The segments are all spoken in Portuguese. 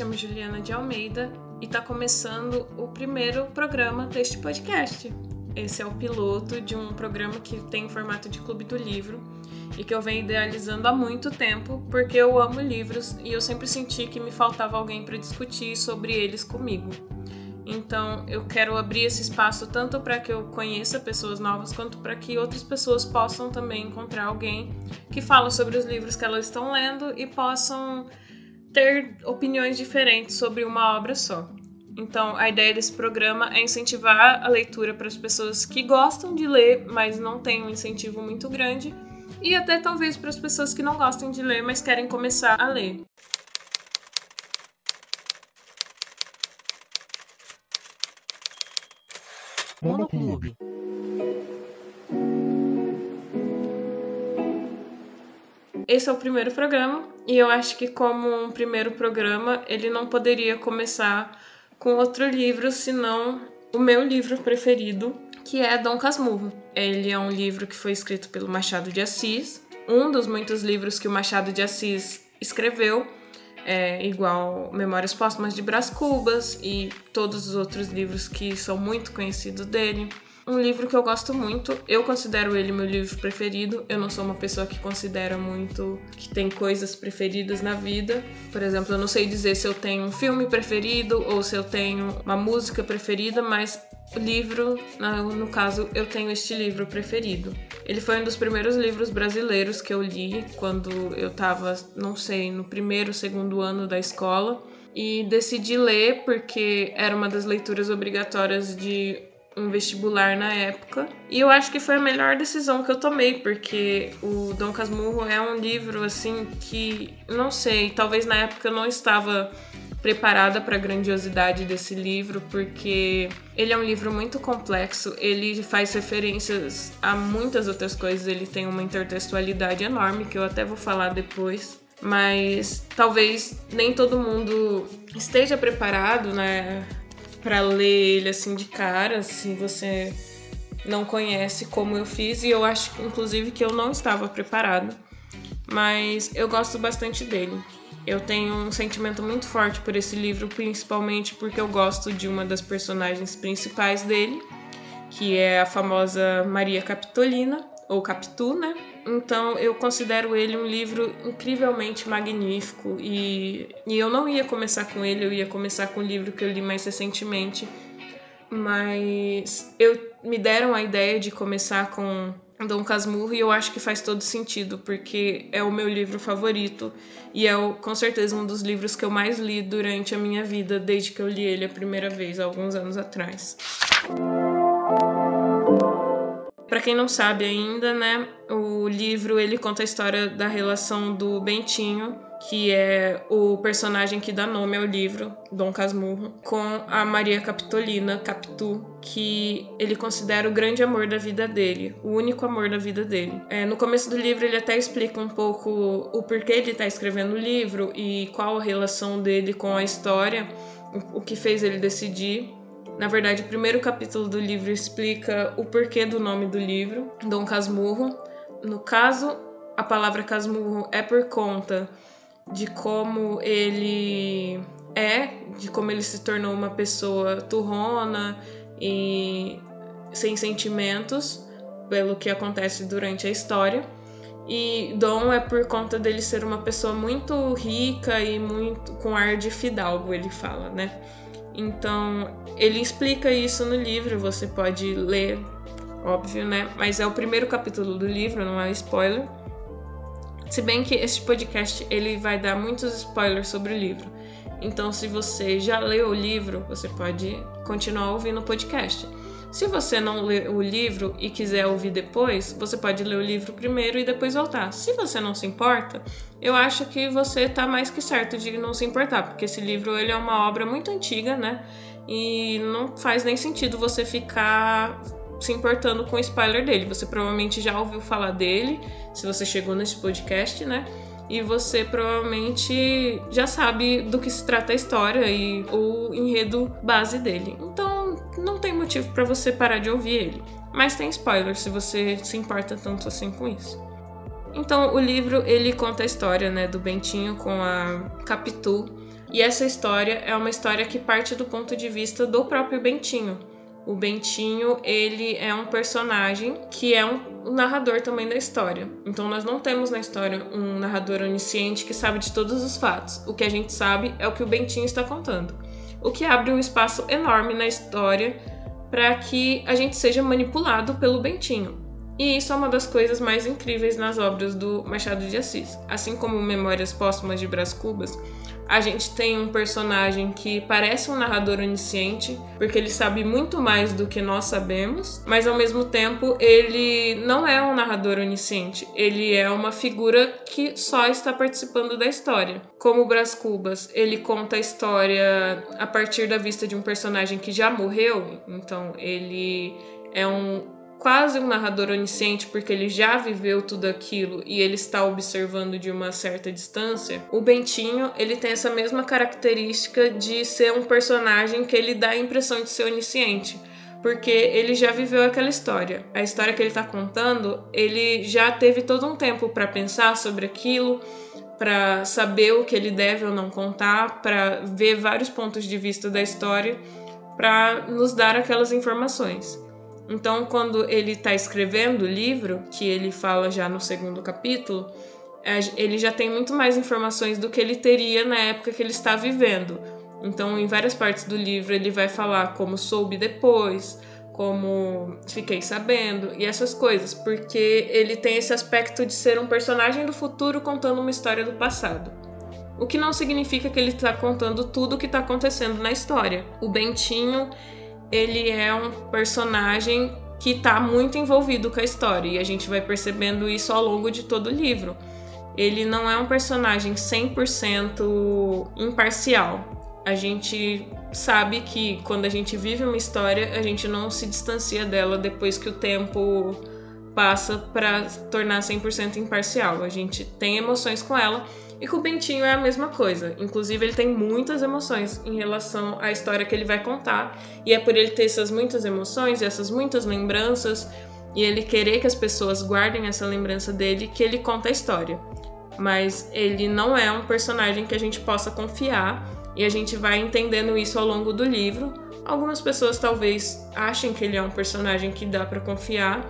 chamo Juliana de Almeida e está começando o primeiro programa deste podcast. Esse é o piloto de um programa que tem formato de clube do livro e que eu venho idealizando há muito tempo porque eu amo livros e eu sempre senti que me faltava alguém para discutir sobre eles comigo. Então, eu quero abrir esse espaço tanto para que eu conheça pessoas novas, quanto para que outras pessoas possam também encontrar alguém que fala sobre os livros que elas estão lendo e possam ter opiniões diferentes sobre uma obra só. Então, a ideia desse programa é incentivar a leitura para as pessoas que gostam de ler, mas não têm um incentivo muito grande, e até talvez para as pessoas que não gostam de ler, mas querem começar a ler. Monoclube. Esse é o primeiro programa e eu acho que como um primeiro programa ele não poderia começar com outro livro senão o meu livro preferido, que é Dom Casmurro. Ele é um livro que foi escrito pelo Machado de Assis, um dos muitos livros que o Machado de Assis escreveu, é, igual Memórias Póstumas de Brás Cubas e todos os outros livros que são muito conhecidos dele um livro que eu gosto muito. Eu considero ele meu livro preferido. Eu não sou uma pessoa que considera muito que tem coisas preferidas na vida. Por exemplo, eu não sei dizer se eu tenho um filme preferido ou se eu tenho uma música preferida, mas livro, no caso, eu tenho este livro preferido. Ele foi um dos primeiros livros brasileiros que eu li quando eu tava, não sei, no primeiro, segundo ano da escola. E decidi ler porque era uma das leituras obrigatórias de um vestibular na época. E eu acho que foi a melhor decisão que eu tomei, porque o Dom Casmurro é um livro assim que, não sei, talvez na época eu não estava preparada para a grandiosidade desse livro, porque ele é um livro muito complexo, ele faz referências a muitas outras coisas, ele tem uma intertextualidade enorme que eu até vou falar depois. Mas talvez nem todo mundo esteja preparado, né, para ler ele assim de cara, se você não conhece como eu fiz, e eu acho inclusive que eu não estava preparado, mas eu gosto bastante dele. Eu tenho um sentimento muito forte por esse livro, principalmente porque eu gosto de uma das personagens principais dele, que é a famosa Maria Capitolina, ou Capitu, né? Então eu considero ele um livro incrivelmente magnífico e, e eu não ia começar com ele, eu ia começar com o livro que eu li mais recentemente, mas eu me deram a ideia de começar com Dom Casmurro e eu acho que faz todo sentido, porque é o meu livro favorito e é o, com certeza um dos livros que eu mais li durante a minha vida, desde que eu li ele a primeira vez, alguns anos atrás. Para quem não sabe ainda, né, o livro ele conta a história da relação do Bentinho, que é o personagem que dá nome ao livro, Dom Casmurro, com a Maria Capitolina, Capitu, que ele considera o grande amor da vida dele, o único amor da vida dele. É, no começo do livro ele até explica um pouco o porquê ele está escrevendo o livro e qual a relação dele com a história, o que fez ele decidir na verdade, o primeiro capítulo do livro explica o porquê do nome do livro, Dom Casmurro. No caso, a palavra casmurro é por conta de como ele é, de como ele se tornou uma pessoa turrona e sem sentimentos, pelo que acontece durante a história. E Dom é por conta dele ser uma pessoa muito rica e muito com ar de fidalgo, ele fala, né? Então, ele explica isso no livro, você pode ler, óbvio, né? Mas é o primeiro capítulo do livro, não é spoiler. Se bem que este podcast ele vai dar muitos spoilers sobre o livro. Então, se você já leu o livro, você pode continuar ouvindo o podcast. Se você não lê o livro e quiser ouvir depois, você pode ler o livro primeiro e depois voltar. Se você não se importa, eu acho que você tá mais que certo de não se importar, porque esse livro ele é uma obra muito antiga, né? E não faz nem sentido você ficar se importando com o spoiler dele. Você provavelmente já ouviu falar dele, se você chegou nesse podcast, né? E você provavelmente já sabe do que se trata a história e o enredo base dele. Então não tem motivo para você parar de ouvir ele. Mas tem spoiler se você se importa tanto assim com isso. Então, o livro ele conta a história, né, do Bentinho com a Capitu. E essa história é uma história que parte do ponto de vista do próprio Bentinho. O Bentinho, ele é um personagem que é um narrador também da história. Então nós não temos na história um narrador onisciente que sabe de todos os fatos. O que a gente sabe é o que o Bentinho está contando. O que abre um espaço enorme na história para que a gente seja manipulado pelo Bentinho. E isso é uma das coisas mais incríveis nas obras do Machado de Assis. Assim como Memórias Póstumas de Brás Cubas, a gente tem um personagem que parece um narrador onisciente, porque ele sabe muito mais do que nós sabemos, mas ao mesmo tempo ele não é um narrador onisciente, ele é uma figura que só está participando da história. Como o Brás Cubas, ele conta a história a partir da vista de um personagem que já morreu, então ele é um quase um narrador onisciente porque ele já viveu tudo aquilo e ele está observando de uma certa distância, o Bentinho, ele tem essa mesma característica de ser um personagem que ele dá a impressão de ser onisciente, porque ele já viveu aquela história. A história que ele está contando, ele já teve todo um tempo para pensar sobre aquilo, para saber o que ele deve ou não contar, para ver vários pontos de vista da história, para nos dar aquelas informações. Então, quando ele está escrevendo o livro, que ele fala já no segundo capítulo, é, ele já tem muito mais informações do que ele teria na época que ele está vivendo. Então, em várias partes do livro, ele vai falar como soube depois, como fiquei sabendo e essas coisas, porque ele tem esse aspecto de ser um personagem do futuro contando uma história do passado. O que não significa que ele está contando tudo o que está acontecendo na história. O Bentinho ele é um personagem que está muito envolvido com a história e a gente vai percebendo isso ao longo de todo o livro. Ele não é um personagem 100% imparcial. A gente sabe que quando a gente vive uma história, a gente não se distancia dela depois que o tempo passa para tornar 100% imparcial. A gente tem emoções com ela e com o Bentinho é a mesma coisa. Inclusive, ele tem muitas emoções em relação à história que ele vai contar. E é por ele ter essas muitas emoções e essas muitas lembranças e ele querer que as pessoas guardem essa lembrança dele que ele conta a história. Mas ele não é um personagem que a gente possa confiar e a gente vai entendendo isso ao longo do livro. Algumas pessoas talvez achem que ele é um personagem que dá para confiar,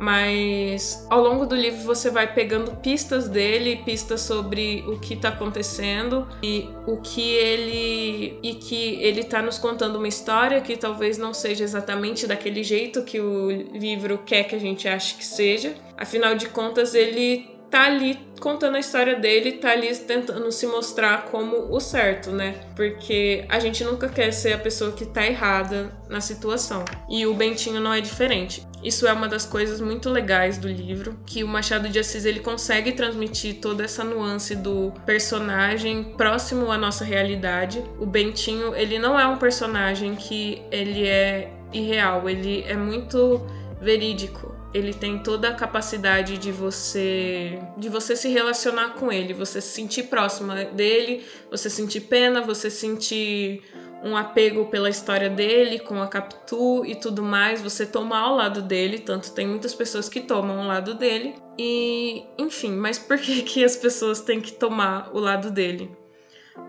mas ao longo do livro você vai pegando pistas dele, pistas sobre o que está acontecendo e o que ele e que ele está nos contando uma história que talvez não seja exatamente daquele jeito que o livro quer que a gente ache que seja. Afinal de contas, ele tá ali contando a história dele, tá ali tentando se mostrar como o certo, né? Porque a gente nunca quer ser a pessoa que tá errada na situação. E o Bentinho não é diferente. Isso é uma das coisas muito legais do livro, que o Machado de Assis ele consegue transmitir toda essa nuance do personagem próximo à nossa realidade. O Bentinho, ele não é um personagem que ele é irreal, ele é muito verídico ele tem toda a capacidade de você de você se relacionar com ele, você se sentir próxima dele, você sentir pena, você sentir um apego pela história dele, com a Capitu e tudo mais, você tomar ao lado dele, tanto tem muitas pessoas que tomam ao lado dele. E, enfim, mas por que que as pessoas têm que tomar o lado dele?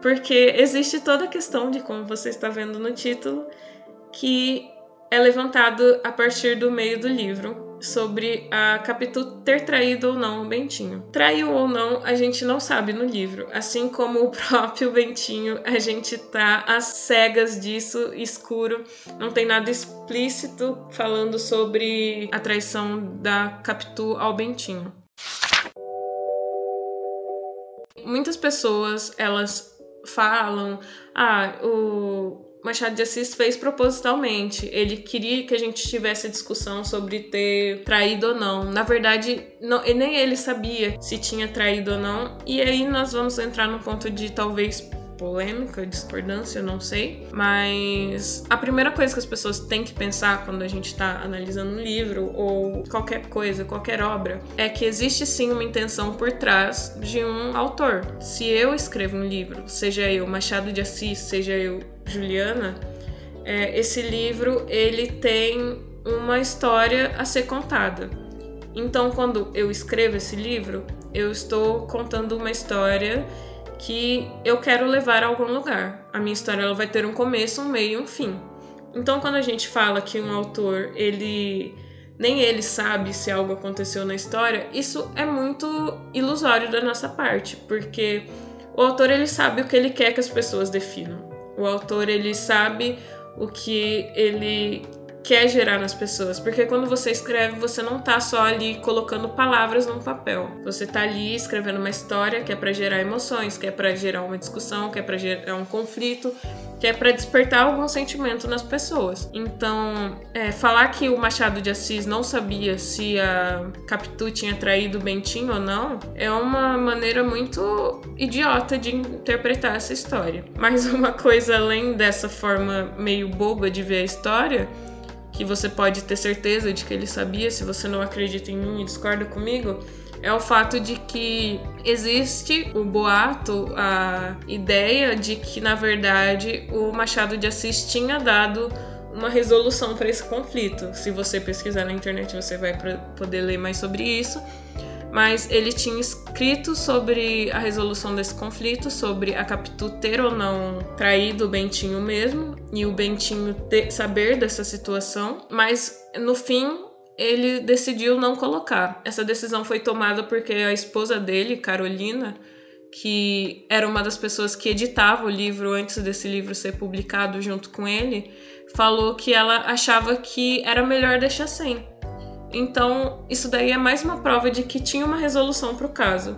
Porque existe toda a questão de como você está vendo no título, que é levantado a partir do meio do livro, sobre a Capitu ter traído ou não o Bentinho. Traiu ou não, a gente não sabe no livro. Assim como o próprio Bentinho, a gente tá às cegas disso, escuro. Não tem nada explícito falando sobre a traição da Capitu ao Bentinho. Muitas pessoas, elas falam, ah, o Machado de Assis fez propositalmente. Ele queria que a gente tivesse discussão sobre ter traído ou não. Na verdade, não, nem ele sabia se tinha traído ou não. E aí nós vamos entrar no ponto de talvez polêmica, discordância, não sei. Mas a primeira coisa que as pessoas têm que pensar quando a gente está analisando um livro ou qualquer coisa, qualquer obra, é que existe sim uma intenção por trás de um autor. Se eu escrevo um livro, seja eu Machado de Assis, seja eu Juliana, é, esse livro ele tem uma história a ser contada. Então, quando eu escrevo esse livro, eu estou contando uma história que eu quero levar a algum lugar. A minha história ela vai ter um começo, um meio e um fim. Então, quando a gente fala que um autor ele nem ele sabe se algo aconteceu na história, isso é muito ilusório da nossa parte, porque o autor ele sabe o que ele quer que as pessoas definam. O autor ele sabe o que ele quer gerar nas pessoas, porque quando você escreve, você não tá só ali colocando palavras num papel. Você tá ali escrevendo uma história que é para gerar emoções, que é para gerar uma discussão, que é para gerar um conflito, que é para despertar algum sentimento nas pessoas. Então, é, falar que o Machado de Assis não sabia se a Capitu tinha traído Bentinho ou não é uma maneira muito idiota de interpretar essa história. Mas uma coisa além dessa forma meio boba de ver a história que você pode ter certeza de que ele sabia, se você não acredita em mim e discorda comigo, é o fato de que existe o boato, a ideia de que, na verdade, o Machado de Assis tinha dado uma resolução para esse conflito. Se você pesquisar na internet, você vai poder ler mais sobre isso mas ele tinha escrito sobre a resolução desse conflito, sobre a Capitu ter ou não traído o Bentinho mesmo, e o Bentinho ter, saber dessa situação, mas no fim ele decidiu não colocar. Essa decisão foi tomada porque a esposa dele, Carolina, que era uma das pessoas que editava o livro antes desse livro ser publicado junto com ele, falou que ela achava que era melhor deixar sem então, isso daí é mais uma prova de que tinha uma resolução para o caso.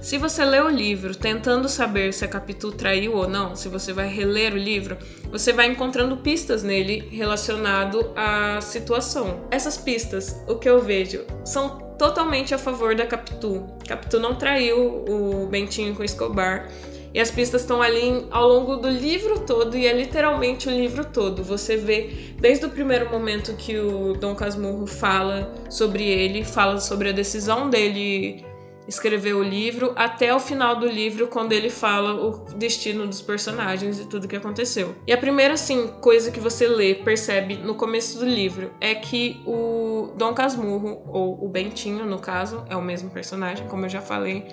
Se você lê o livro tentando saber se a Capitu traiu ou não, se você vai reler o livro, você vai encontrando pistas nele relacionado à situação. Essas pistas, o que eu vejo, são totalmente a favor da Capitu. Capitu não traiu o Bentinho com Escobar. E as pistas estão ali ao longo do livro todo, e é literalmente o livro todo. Você vê desde o primeiro momento que o Dom Casmurro fala sobre ele, fala sobre a decisão dele escrever o livro, até o final do livro, quando ele fala o destino dos personagens e tudo que aconteceu. E a primeira, assim, coisa que você lê, percebe no começo do livro, é que o Dom Casmurro, ou o Bentinho, no caso, é o mesmo personagem, como eu já falei,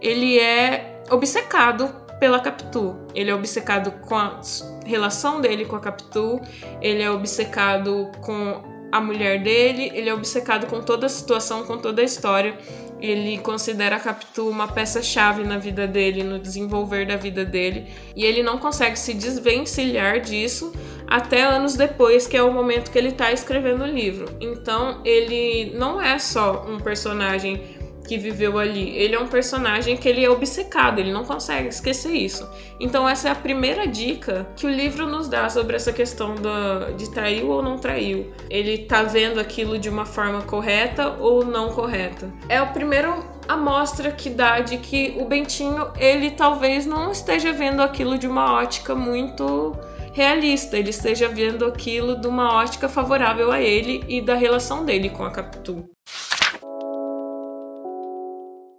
ele é obcecado pela Capitu. Ele é obcecado com a relação dele com a Capitu, ele é obcecado com a mulher dele, ele é obcecado com toda a situação, com toda a história. Ele considera a Capitu uma peça-chave na vida dele, no desenvolver da vida dele, e ele não consegue se desvencilhar disso até anos depois, que é o momento que ele está escrevendo o livro. Então, ele não é só um personagem que viveu ali. Ele é um personagem que ele é obcecado, ele não consegue esquecer isso. Então essa é a primeira dica que o livro nos dá sobre essa questão do, de traiu ou não traiu. Ele tá vendo aquilo de uma forma correta ou não correta. É o primeiro amostra que dá de que o Bentinho, ele talvez não esteja vendo aquilo de uma ótica muito realista, ele esteja vendo aquilo de uma ótica favorável a ele e da relação dele com a Capitu.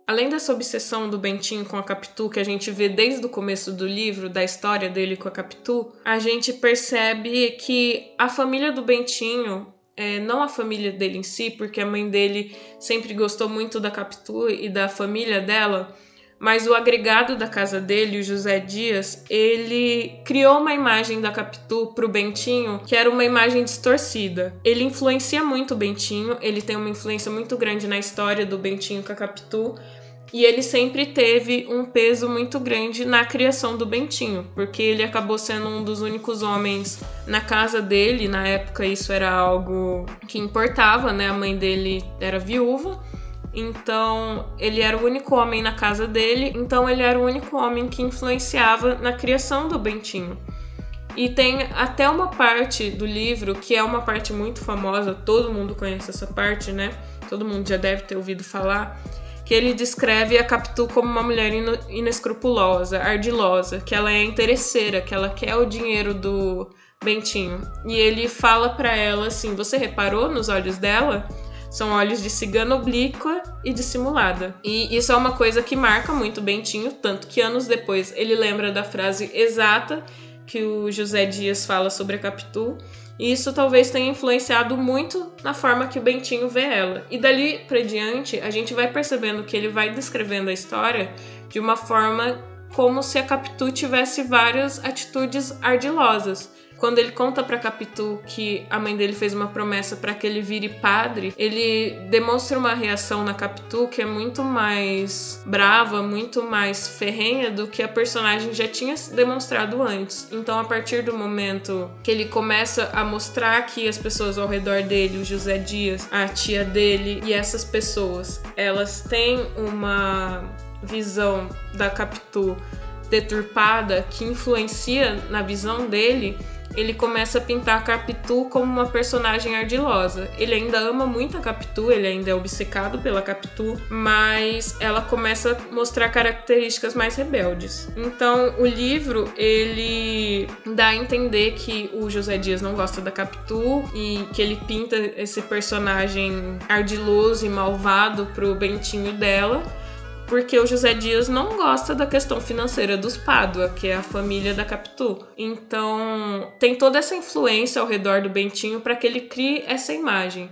Além dessa obsessão do Bentinho com a Capitu, que a gente vê desde o começo do livro, da história dele com a Capitu, a gente percebe que a família do Bentinho, é, não a família dele em si, porque a mãe dele sempre gostou muito da Capitu e da família dela, mas o agregado da casa dele, o José Dias, ele criou uma imagem da Capitu pro Bentinho que era uma imagem distorcida. Ele influencia muito o Bentinho, ele tem uma influência muito grande na história do Bentinho com a Capitu. E ele sempre teve um peso muito grande na criação do Bentinho, porque ele acabou sendo um dos únicos homens na casa dele. Na época, isso era algo que importava, né? A mãe dele era viúva então, ele era o único homem na casa dele, então ele era o único homem que influenciava na criação do Bentinho. E tem até uma parte do livro que é uma parte muito famosa, todo mundo conhece essa parte, né? Todo mundo já deve ter ouvido falar, que ele descreve a Capitu como uma mulher inescrupulosa, ardilosa, que ela é interesseira, que ela quer o dinheiro do Bentinho. E ele fala para ela assim: "Você reparou nos olhos dela?" São olhos de cigana oblíqua e dissimulada. E isso é uma coisa que marca muito Bentinho, tanto que anos depois ele lembra da frase exata que o José Dias fala sobre a Capitu. E isso talvez tenha influenciado muito na forma que o Bentinho vê ela. E dali para diante, a gente vai percebendo que ele vai descrevendo a história de uma forma como se a Capitu tivesse várias atitudes ardilosas. Quando ele conta para Capitu que a mãe dele fez uma promessa para que ele vire padre, ele demonstra uma reação na Capitu que é muito mais brava, muito mais ferrenha do que a personagem já tinha demonstrado antes. Então, a partir do momento que ele começa a mostrar que as pessoas ao redor dele, o José Dias, a tia dele e essas pessoas, elas têm uma visão da Capitu deturpada que influencia na visão dele, ele começa a pintar a Capitu como uma personagem ardilosa. Ele ainda ama muito a Capitu, ele ainda é obcecado pela Capitu, mas ela começa a mostrar características mais rebeldes. Então, o livro ele dá a entender que o José Dias não gosta da Capitu e que ele pinta esse personagem ardiloso e malvado pro Bentinho dela porque o José Dias não gosta da questão financeira dos Pádua, que é a família da Capitu. Então, tem toda essa influência ao redor do Bentinho para que ele crie essa imagem.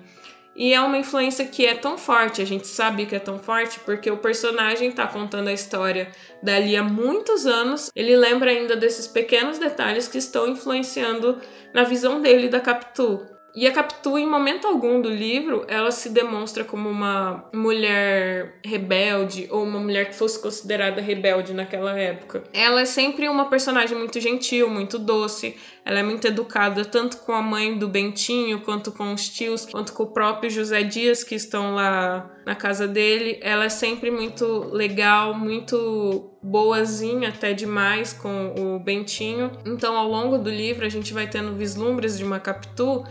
E é uma influência que é tão forte, a gente sabe que é tão forte, porque o personagem está contando a história dali há muitos anos. Ele lembra ainda desses pequenos detalhes que estão influenciando na visão dele da Capitu. E a Capitu, em momento algum do livro, ela se demonstra como uma mulher rebelde ou uma mulher que fosse considerada rebelde naquela época. Ela é sempre uma personagem muito gentil, muito doce. Ela é muito educada tanto com a mãe do Bentinho, quanto com os tios, quanto com o próprio José Dias que estão lá na casa dele. Ela é sempre muito legal, muito boazinha até demais com o Bentinho. Então, ao longo do livro, a gente vai tendo vislumbres de uma Capitu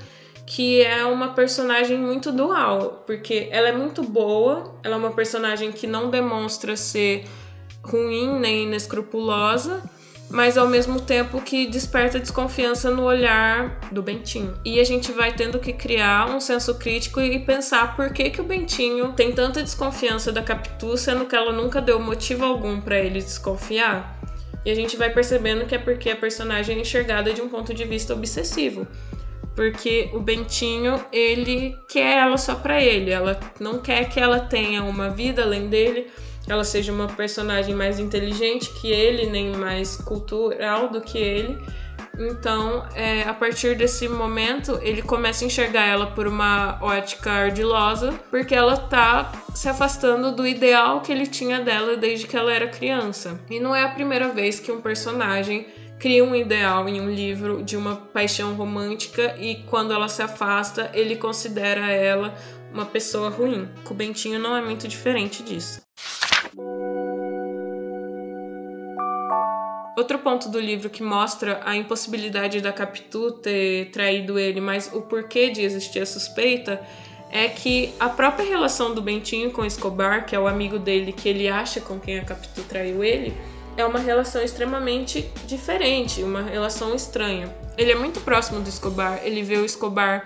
que é uma personagem muito dual, porque ela é muito boa, ela é uma personagem que não demonstra ser ruim nem inescrupulosa, mas ao mesmo tempo que desperta desconfiança no olhar do Bentinho. E a gente vai tendo que criar um senso crítico e pensar por que, que o Bentinho tem tanta desconfiança da Capitu, sendo que ela nunca deu motivo algum para ele desconfiar. E a gente vai percebendo que é porque a personagem é enxergada de um ponto de vista obsessivo porque o Bentinho ele quer ela só para ele, ela não quer que ela tenha uma vida além dele, ela seja uma personagem mais inteligente que ele, nem mais cultural do que ele. Então, é, a partir desse momento, ele começa a enxergar ela por uma ótica ardilosa, porque ela tá se afastando do ideal que ele tinha dela desde que ela era criança. E não é a primeira vez que um personagem cria um ideal em um livro de uma paixão romântica e quando ela se afasta, ele considera ela uma pessoa ruim. O Bentinho não é muito diferente disso. Outro ponto do livro que mostra a impossibilidade da Capitu ter traído ele, mas o porquê de existir a suspeita, é que a própria relação do Bentinho com Escobar, que é o amigo dele que ele acha com quem a Capitu traiu ele, é uma relação extremamente diferente, uma relação estranha. Ele é muito próximo do Escobar, ele vê o Escobar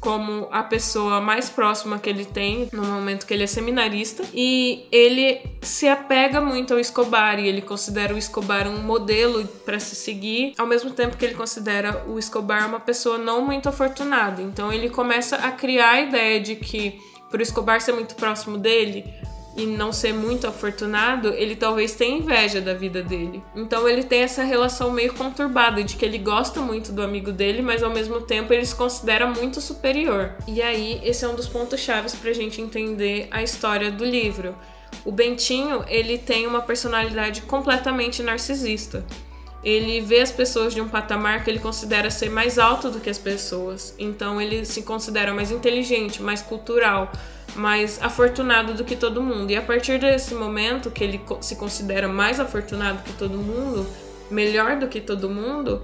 como a pessoa mais próxima que ele tem no momento que ele é seminarista e ele se apega muito ao Escobar e ele considera o Escobar um modelo para se seguir, ao mesmo tempo que ele considera o Escobar uma pessoa não muito afortunada. Então ele começa a criar a ideia de que por Escobar ser muito próximo dele, e não ser muito afortunado, ele talvez tenha inveja da vida dele. Então ele tem essa relação meio conturbada de que ele gosta muito do amigo dele, mas ao mesmo tempo ele se considera muito superior. E aí esse é um dos pontos chaves para a gente entender a história do livro. O Bentinho ele tem uma personalidade completamente narcisista. Ele vê as pessoas de um patamar que ele considera ser mais alto do que as pessoas. Então ele se considera mais inteligente, mais cultural, mais afortunado do que todo mundo. E a partir desse momento que ele se considera mais afortunado que todo mundo, melhor do que todo mundo,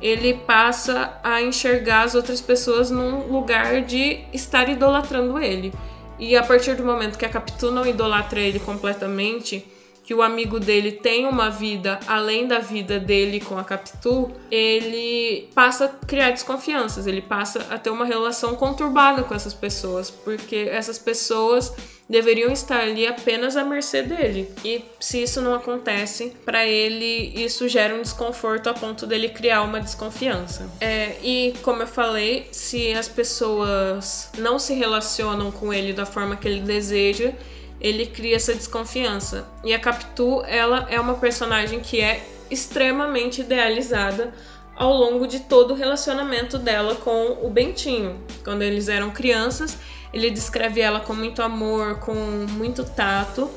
ele passa a enxergar as outras pessoas num lugar de estar idolatrando ele. E a partir do momento que a Capitu não idolatra ele completamente, que o amigo dele tem uma vida além da vida dele com a Capitu, ele passa a criar desconfianças, ele passa a ter uma relação conturbada com essas pessoas, porque essas pessoas deveriam estar ali apenas à mercê dele. E se isso não acontece, para ele isso gera um desconforto a ponto dele criar uma desconfiança. É, e como eu falei, se as pessoas não se relacionam com ele da forma que ele deseja, ele cria essa desconfiança. E a Capitu, ela é uma personagem que é extremamente idealizada ao longo de todo o relacionamento dela com o Bentinho. Quando eles eram crianças, ele descreve ela com muito amor, com muito tato.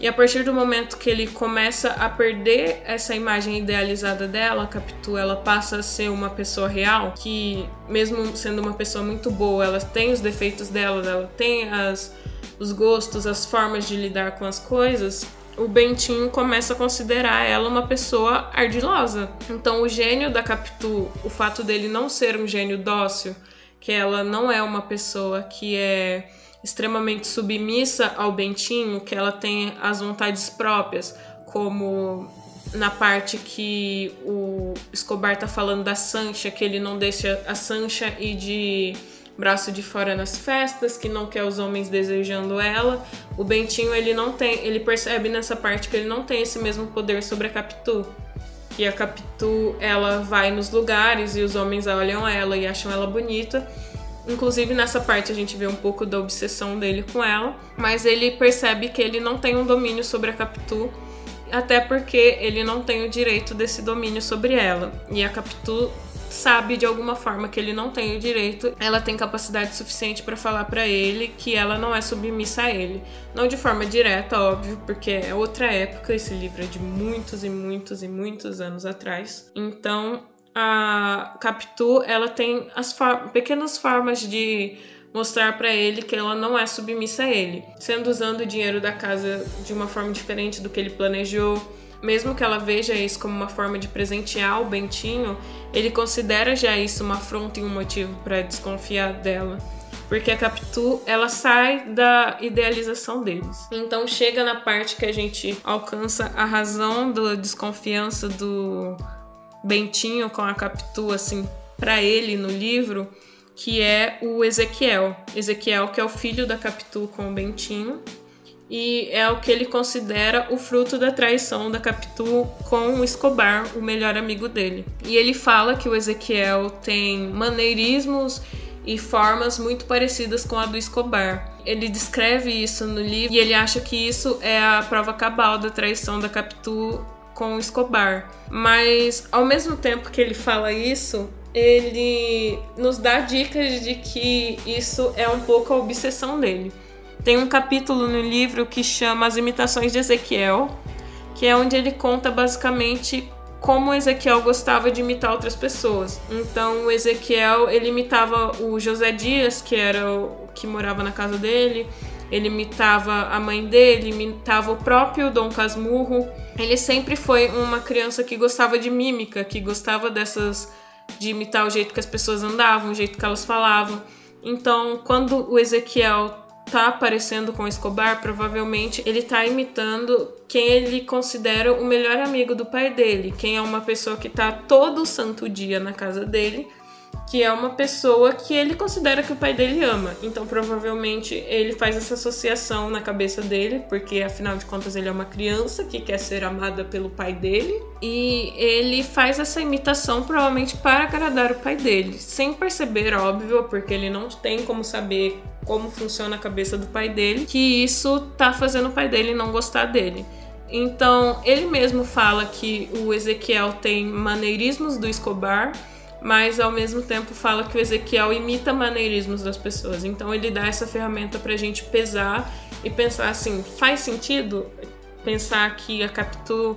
E a partir do momento que ele começa a perder essa imagem idealizada dela, a Capitu, ela passa a ser uma pessoa real, que mesmo sendo uma pessoa muito boa, ela tem os defeitos dela, ela tem as, os gostos, as formas de lidar com as coisas, o Bentinho começa a considerar ela uma pessoa ardilosa. Então, o gênio da Capitu, o fato dele não ser um gênio dócil, que ela não é uma pessoa que é extremamente submissa ao Bentinho, que ela tem as vontades próprias, como na parte que o Escobar tá falando da Sancha, que ele não deixa a Sancha ir de braço de fora nas festas, que não quer os homens desejando ela. O Bentinho, ele não tem, ele percebe nessa parte que ele não tem esse mesmo poder sobre a Capitu. Que a Capitu, ela vai nos lugares e os homens olham ela e acham ela bonita. Inclusive nessa parte a gente vê um pouco da obsessão dele com ela, mas ele percebe que ele não tem um domínio sobre a Capitu, até porque ele não tem o direito desse domínio sobre ela. E a Capitu sabe de alguma forma que ele não tem o direito, ela tem capacidade suficiente para falar para ele que ela não é submissa a ele. Não de forma direta, óbvio, porque é outra época, esse livro é de muitos e muitos e muitos anos atrás. Então, a Capitu, ela tem as for pequenas formas de mostrar para ele que ela não é submissa a ele, sendo usando o dinheiro da casa de uma forma diferente do que ele planejou mesmo que ela veja isso como uma forma de presentear o Bentinho, ele considera já isso uma afronta e um motivo para desconfiar dela. Porque a Capitu, ela sai da idealização deles. Então chega na parte que a gente alcança a razão da desconfiança do Bentinho com a Capitu, assim, para ele no livro, que é o Ezequiel. Ezequiel, que é o filho da Capitu com o Bentinho, e é o que ele considera o fruto da traição da Capitu com Escobar, o melhor amigo dele. E ele fala que o Ezequiel tem maneirismos e formas muito parecidas com a do Escobar. Ele descreve isso no livro e ele acha que isso é a prova cabal da traição da Capitu com Escobar. Mas ao mesmo tempo que ele fala isso, ele nos dá dicas de que isso é um pouco a obsessão dele. Tem um capítulo no livro que chama As Imitações de Ezequiel, que é onde ele conta basicamente como Ezequiel gostava de imitar outras pessoas. Então, o Ezequiel, ele imitava o José Dias, que era o que morava na casa dele, ele imitava a mãe dele, imitava o próprio Dom Casmurro. Ele sempre foi uma criança que gostava de mímica, que gostava dessas de imitar o jeito que as pessoas andavam, o jeito que elas falavam. Então, quando o Ezequiel tá aparecendo com Escobar, provavelmente ele tá imitando quem ele considera o melhor amigo do pai dele, quem é uma pessoa que tá todo santo dia na casa dele que é uma pessoa que ele considera que o pai dele ama. Então, provavelmente, ele faz essa associação na cabeça dele, porque afinal de contas ele é uma criança que quer ser amada pelo pai dele, e ele faz essa imitação provavelmente para agradar o pai dele, sem perceber, óbvio, porque ele não tem como saber como funciona a cabeça do pai dele, que isso tá fazendo o pai dele não gostar dele. Então, ele mesmo fala que o Ezequiel tem maneirismos do Escobar mas ao mesmo tempo fala que o Ezequiel imita maneirismos das pessoas. Então ele dá essa ferramenta para a gente pesar e pensar assim: faz sentido pensar que a Capitu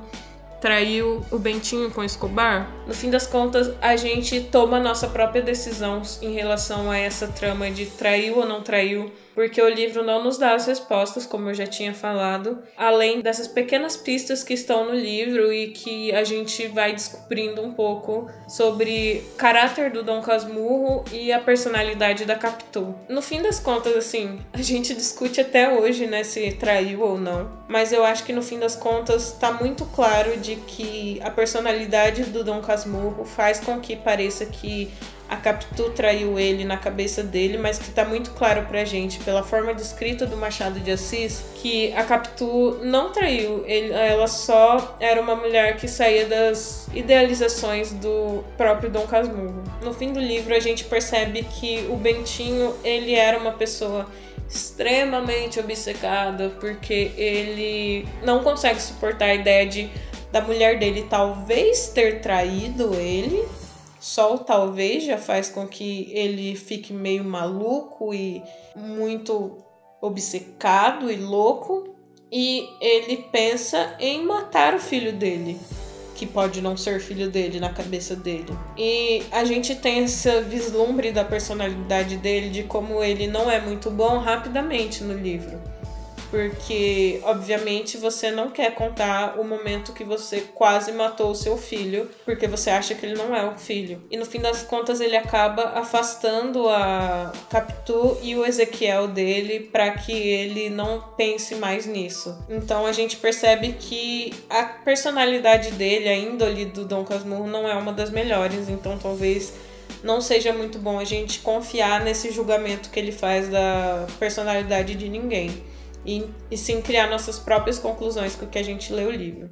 traiu o Bentinho com o Escobar? No fim das contas, a gente toma nossa própria decisão em relação a essa trama de traiu ou não traiu porque o livro não nos dá as respostas, como eu já tinha falado, além dessas pequenas pistas que estão no livro e que a gente vai descobrindo um pouco sobre o caráter do Dom Casmurro e a personalidade da Capitu. No fim das contas, assim, a gente discute até hoje, né, se traiu ou não, mas eu acho que no fim das contas tá muito claro de que a personalidade do Dom Casmurro faz com que pareça que a Capitu traiu ele na cabeça dele, mas que tá muito claro pra gente, pela forma descrita do Machado de Assis, que a Capitu não traiu, ele, ela só era uma mulher que saía das idealizações do próprio Dom Casmurro. No fim do livro a gente percebe que o Bentinho, ele era uma pessoa extremamente obcecada porque ele não consegue suportar a ideia de da mulher dele talvez ter traído ele. O talvez já faz com que ele fique meio maluco e muito obcecado e louco. E ele pensa em matar o filho dele que pode não ser filho dele na cabeça dele. E a gente tem esse vislumbre da personalidade dele, de como ele não é muito bom rapidamente no livro porque obviamente você não quer contar o momento que você quase matou o seu filho, porque você acha que ele não é o filho. E no fim das contas ele acaba afastando a Capitu e o Ezequiel dele para que ele não pense mais nisso. Então a gente percebe que a personalidade dele, a índole do Dom Casmurro não é uma das melhores, então talvez não seja muito bom a gente confiar nesse julgamento que ele faz da personalidade de ninguém e, e sim criar nossas próprias conclusões com o que a gente lê o livro.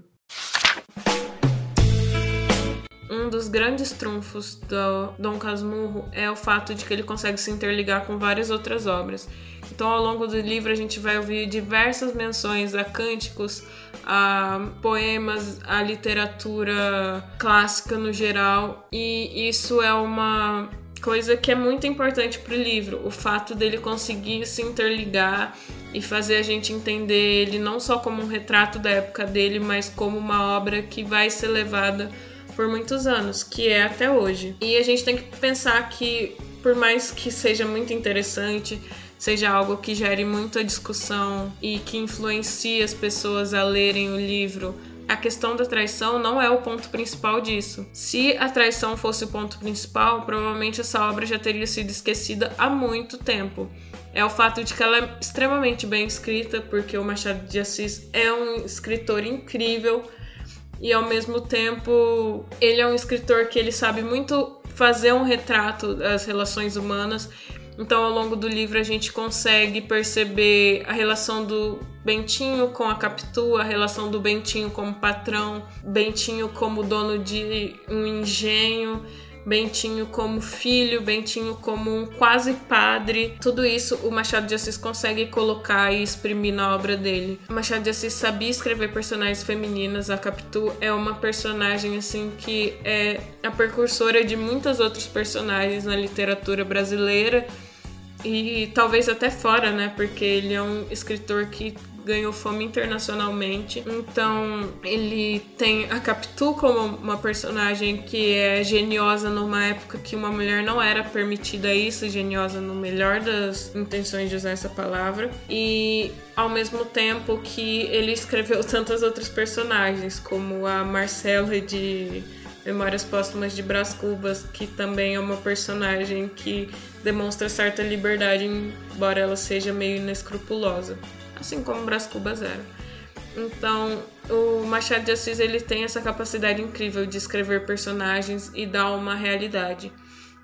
Um dos grandes trunfos do Dom Casmurro é o fato de que ele consegue se interligar com várias outras obras. Então, ao longo do livro, a gente vai ouvir diversas menções a cânticos, a poemas, a literatura clássica no geral, e isso é uma coisa que é muito importante para o livro, o fato dele conseguir se interligar e fazer a gente entender ele não só como um retrato da época dele, mas como uma obra que vai ser levada por muitos anos, que é até hoje. E a gente tem que pensar que, por mais que seja muito interessante, seja algo que gere muita discussão e que influencie as pessoas a lerem o livro, a questão da traição não é o ponto principal disso. Se a traição fosse o ponto principal, provavelmente essa obra já teria sido esquecida há muito tempo. É o fato de que ela é extremamente bem escrita, porque o Machado de Assis é um escritor incrível e ao mesmo tempo ele é um escritor que ele sabe muito fazer um retrato das relações humanas então, ao longo do livro, a gente consegue perceber a relação do Bentinho com a Capitu, a relação do Bentinho como patrão, Bentinho como dono de um engenho, Bentinho como filho, Bentinho como um quase padre. Tudo isso o Machado de Assis consegue colocar e exprimir na obra dele. O Machado de Assis sabia escrever personagens femininas. A Capitu é uma personagem assim que é a precursora de muitos outros personagens na literatura brasileira e talvez até fora, né? Porque ele é um escritor que ganhou fama internacionalmente. Então, ele tem a Capitu como uma personagem que é geniosa numa época que uma mulher não era permitida isso, geniosa no melhor das intenções de usar essa palavra. E ao mesmo tempo que ele escreveu tantas outras personagens, como a Marcela de Memórias Póstumas de Brás Cubas, que também é uma personagem que demonstra certa liberdade, embora ela seja meio inescrupulosa, assim como Brás Cubas era. Então, o Machado de Assis ele tem essa capacidade incrível de escrever personagens e dar uma realidade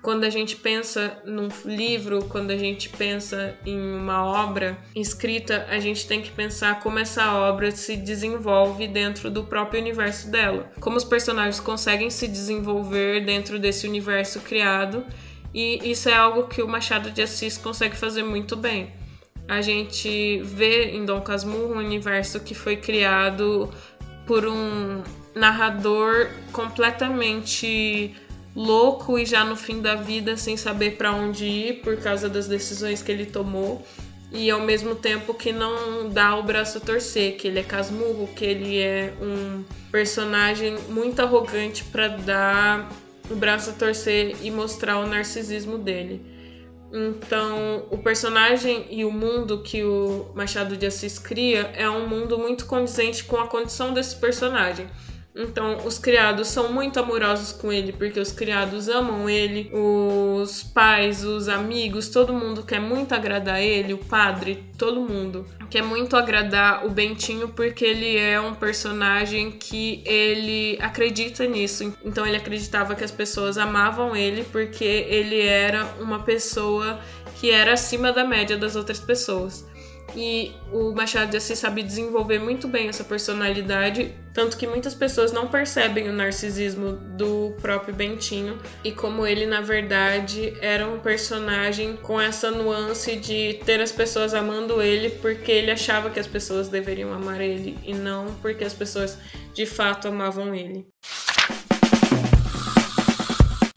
quando a gente pensa num livro, quando a gente pensa em uma obra escrita, a gente tem que pensar como essa obra se desenvolve dentro do próprio universo dela. Como os personagens conseguem se desenvolver dentro desse universo criado, e isso é algo que o Machado de Assis consegue fazer muito bem. A gente vê em Dom Casmurro um universo que foi criado por um narrador completamente louco e já no fim da vida sem saber para onde ir por causa das decisões que ele tomou e ao mesmo tempo que não dá o braço a torcer, que ele é casmurro, que ele é um personagem muito arrogante para dar o braço a torcer e mostrar o narcisismo dele. Então, o personagem e o mundo que o Machado de Assis cria é um mundo muito condizente com a condição desse personagem. Então, os criados são muito amorosos com ele, porque os criados amam ele, os pais, os amigos, todo mundo quer muito agradar ele, o padre, todo mundo quer muito agradar o Bentinho, porque ele é um personagem que ele acredita nisso. Então, ele acreditava que as pessoas amavam ele, porque ele era uma pessoa que era acima da média das outras pessoas. E o Machado de Assis sabe desenvolver muito bem essa personalidade, tanto que muitas pessoas não percebem o narcisismo do próprio Bentinho e como ele na verdade era um personagem com essa nuance de ter as pessoas amando ele porque ele achava que as pessoas deveriam amar ele e não porque as pessoas de fato amavam ele.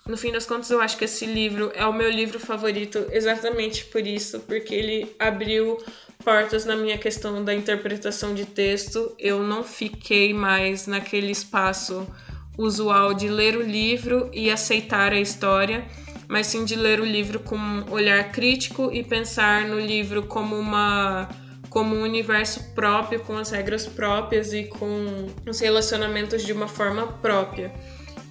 No fim das contas, eu acho que esse livro é o meu livro favorito exatamente por isso, porque ele abriu portas na minha questão da interpretação de texto. Eu não fiquei mais naquele espaço usual de ler o livro e aceitar a história, mas sim de ler o livro com um olhar crítico e pensar no livro como uma como um universo próprio, com as regras próprias e com os relacionamentos de uma forma própria.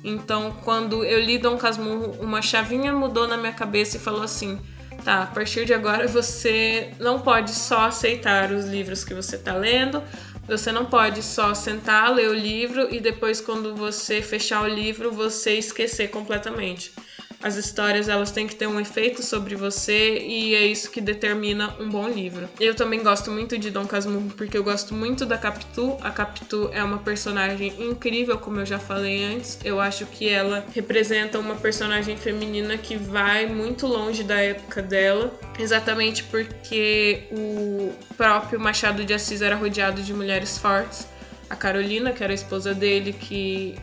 Então, quando eu li Dom Casmurro, uma chavinha mudou na minha cabeça e falou assim: tá, a partir de agora você não pode só aceitar os livros que você está lendo, você não pode só sentar, ler o livro e depois, quando você fechar o livro, você esquecer completamente as histórias elas têm que ter um efeito sobre você e é isso que determina um bom livro. Eu também gosto muito de Dom Casmurro porque eu gosto muito da Capitu. A Capitu é uma personagem incrível, como eu já falei antes. Eu acho que ela representa uma personagem feminina que vai muito longe da época dela, exatamente porque o próprio Machado de Assis era rodeado de mulheres fortes. A Carolina, que era a esposa dele, que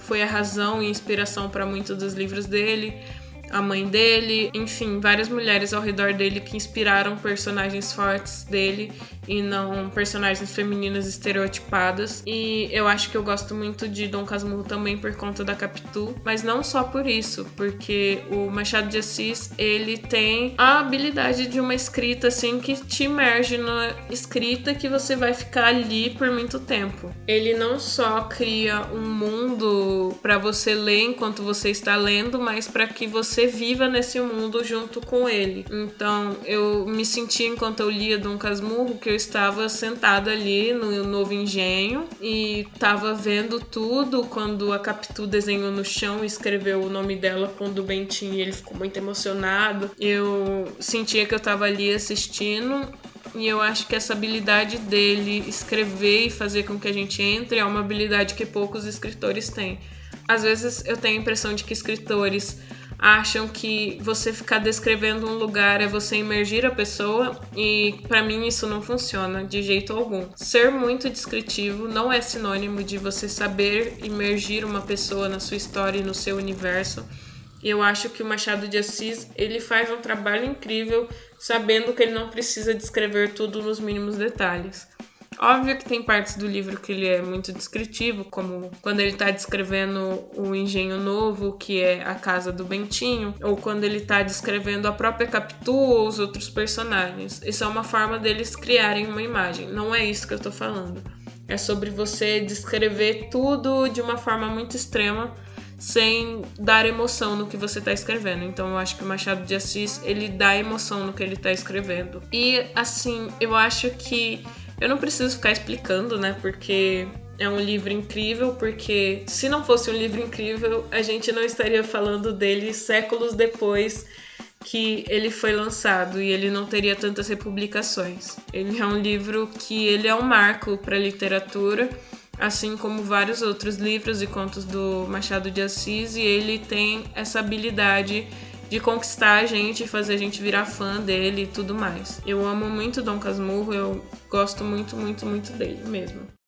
foi a razão e inspiração para muitos dos livros dele a mãe dele, enfim, várias mulheres ao redor dele que inspiraram personagens fortes dele e não personagens femininas estereotipadas. E eu acho que eu gosto muito de Dom Casmurro também por conta da Capitu, mas não só por isso, porque o Machado de Assis, ele tem a habilidade de uma escrita assim que te imerge na escrita que você vai ficar ali por muito tempo. Ele não só cria um mundo para você ler enquanto você está lendo, mas para que você viva nesse mundo junto com ele. Então eu me senti enquanto eu lia Dom Casmurro que eu estava sentada ali no novo engenho e estava vendo tudo quando a Capitu desenhou no chão e escreveu o nome dela com o Bentinho e ele ficou muito emocionado. Eu sentia que eu estava ali assistindo e eu acho que essa habilidade dele escrever e fazer com que a gente entre é uma habilidade que poucos escritores têm. Às vezes eu tenho a impressão de que escritores acham que você ficar descrevendo um lugar é você imergir a pessoa e para mim isso não funciona de jeito algum. Ser muito descritivo não é sinônimo de você saber imergir uma pessoa na sua história e no seu universo. Eu acho que o Machado de Assis ele faz um trabalho incrível sabendo que ele não precisa descrever tudo nos mínimos detalhes. Óbvio que tem partes do livro que ele é muito descritivo, como quando ele está descrevendo o engenho novo, que é a casa do Bentinho, ou quando ele está descrevendo a própria Capitu ou os outros personagens. Isso é uma forma deles criarem uma imagem. Não é isso que eu estou falando. É sobre você descrever tudo de uma forma muito extrema sem dar emoção no que você está escrevendo. Então eu acho que o Machado de Assis ele dá emoção no que ele está escrevendo. E assim, eu acho que eu não preciso ficar explicando, né? Porque é um livro incrível, porque se não fosse um livro incrível, a gente não estaria falando dele séculos depois que ele foi lançado e ele não teria tantas republicações. Ele é um livro que ele é um marco para a literatura, assim como vários outros livros e contos do Machado de Assis, e ele tem essa habilidade de conquistar a gente, fazer a gente virar fã dele e tudo mais. Eu amo muito Dom Casmurro, eu gosto muito, muito, muito dele mesmo.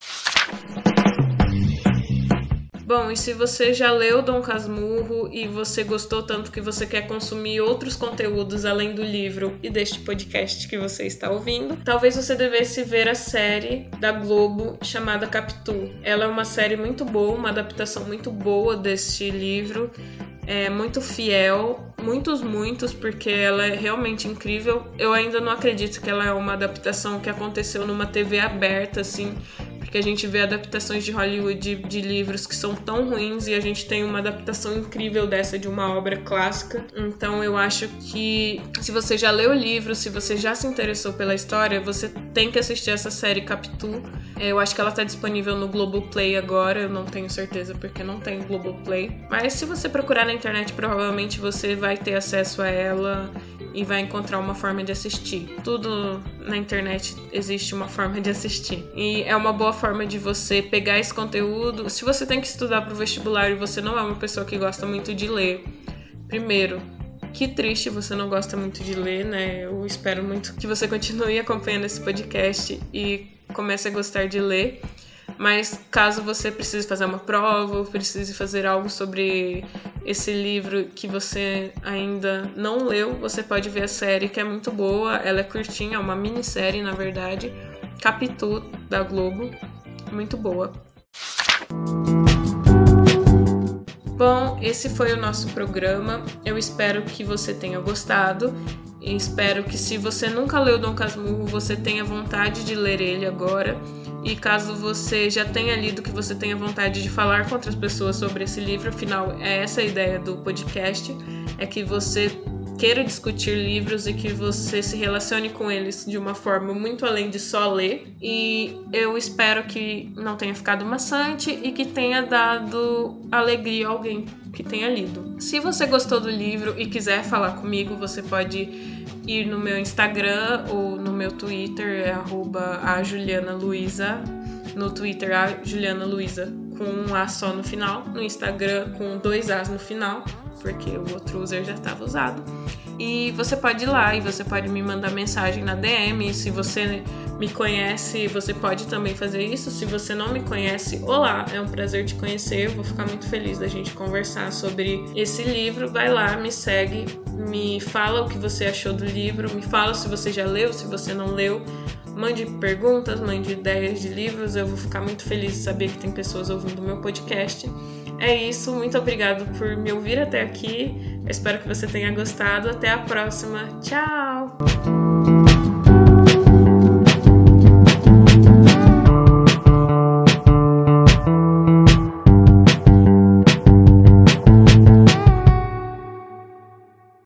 Bom, e se você já leu Dom Casmurro e você gostou tanto que você quer consumir outros conteúdos além do livro e deste podcast que você está ouvindo, talvez você devesse ver a série da Globo chamada Capitu. Ela é uma série muito boa, uma adaptação muito boa deste livro é muito fiel, muitos, muitos, porque ela é realmente incrível. Eu ainda não acredito que ela é uma adaptação que aconteceu numa TV aberta, assim, porque a gente vê adaptações de Hollywood de, de, livros que são tão ruins e a gente tem uma adaptação incrível dessa de uma obra clássica. Então eu acho que se você já leu o livro, se você já se interessou pela história, você tem que assistir essa série Capitu. É, eu acho que ela tá disponível no Globoplay agora, eu não tenho certeza porque não tem Globoplay. Mas se você procurar na internet, provavelmente você vai ter acesso a ela e vai encontrar uma forma de assistir. Tudo na internet existe uma forma de assistir. E é uma boa forma de você pegar esse conteúdo. Se você tem que estudar para o vestibular e você não é uma pessoa que gosta muito de ler, primeiro, que triste você não gosta muito de ler, né? Eu espero muito que você continue acompanhando esse podcast e comece a gostar de ler. Mas caso você precise fazer uma prova ou precise fazer algo sobre esse livro que você ainda não leu, você pode ver a série que é muito boa. Ela é curtinha, é uma minissérie na verdade. Capitu da Globo. Muito boa. Bom, esse foi o nosso programa. Eu espero que você tenha gostado. E espero que se você nunca leu Dom Casmurro, você tenha vontade de ler ele agora. E caso você já tenha lido, que você tenha vontade de falar com outras pessoas sobre esse livro, afinal, é essa a ideia do podcast, é que você queira discutir livros e que você se relacione com eles de uma forma muito além de só ler. E eu espero que não tenha ficado maçante e que tenha dado alegria a alguém que tenha lido. Se você gostou do livro e quiser falar comigo, você pode ir no meu Instagram ou no meu Twitter, é arroba a Juliana Luiza. No Twitter, a Juliana Luiza com um A só no final. No Instagram, com dois As no final, porque o outro user já estava usado. E você pode ir lá e você pode me mandar mensagem na DM. Se você me conhece, você pode também fazer isso. Se você não me conhece, olá, é um prazer te conhecer. Eu vou ficar muito feliz da gente conversar sobre esse livro. Vai lá, me segue, me fala o que você achou do livro, me fala se você já leu, se você não leu. Mande perguntas, mande ideias de livros. Eu vou ficar muito feliz de saber que tem pessoas ouvindo o meu podcast. É isso, muito obrigado por me ouvir até aqui. Eu espero que você tenha gostado. Até a próxima. Tchau!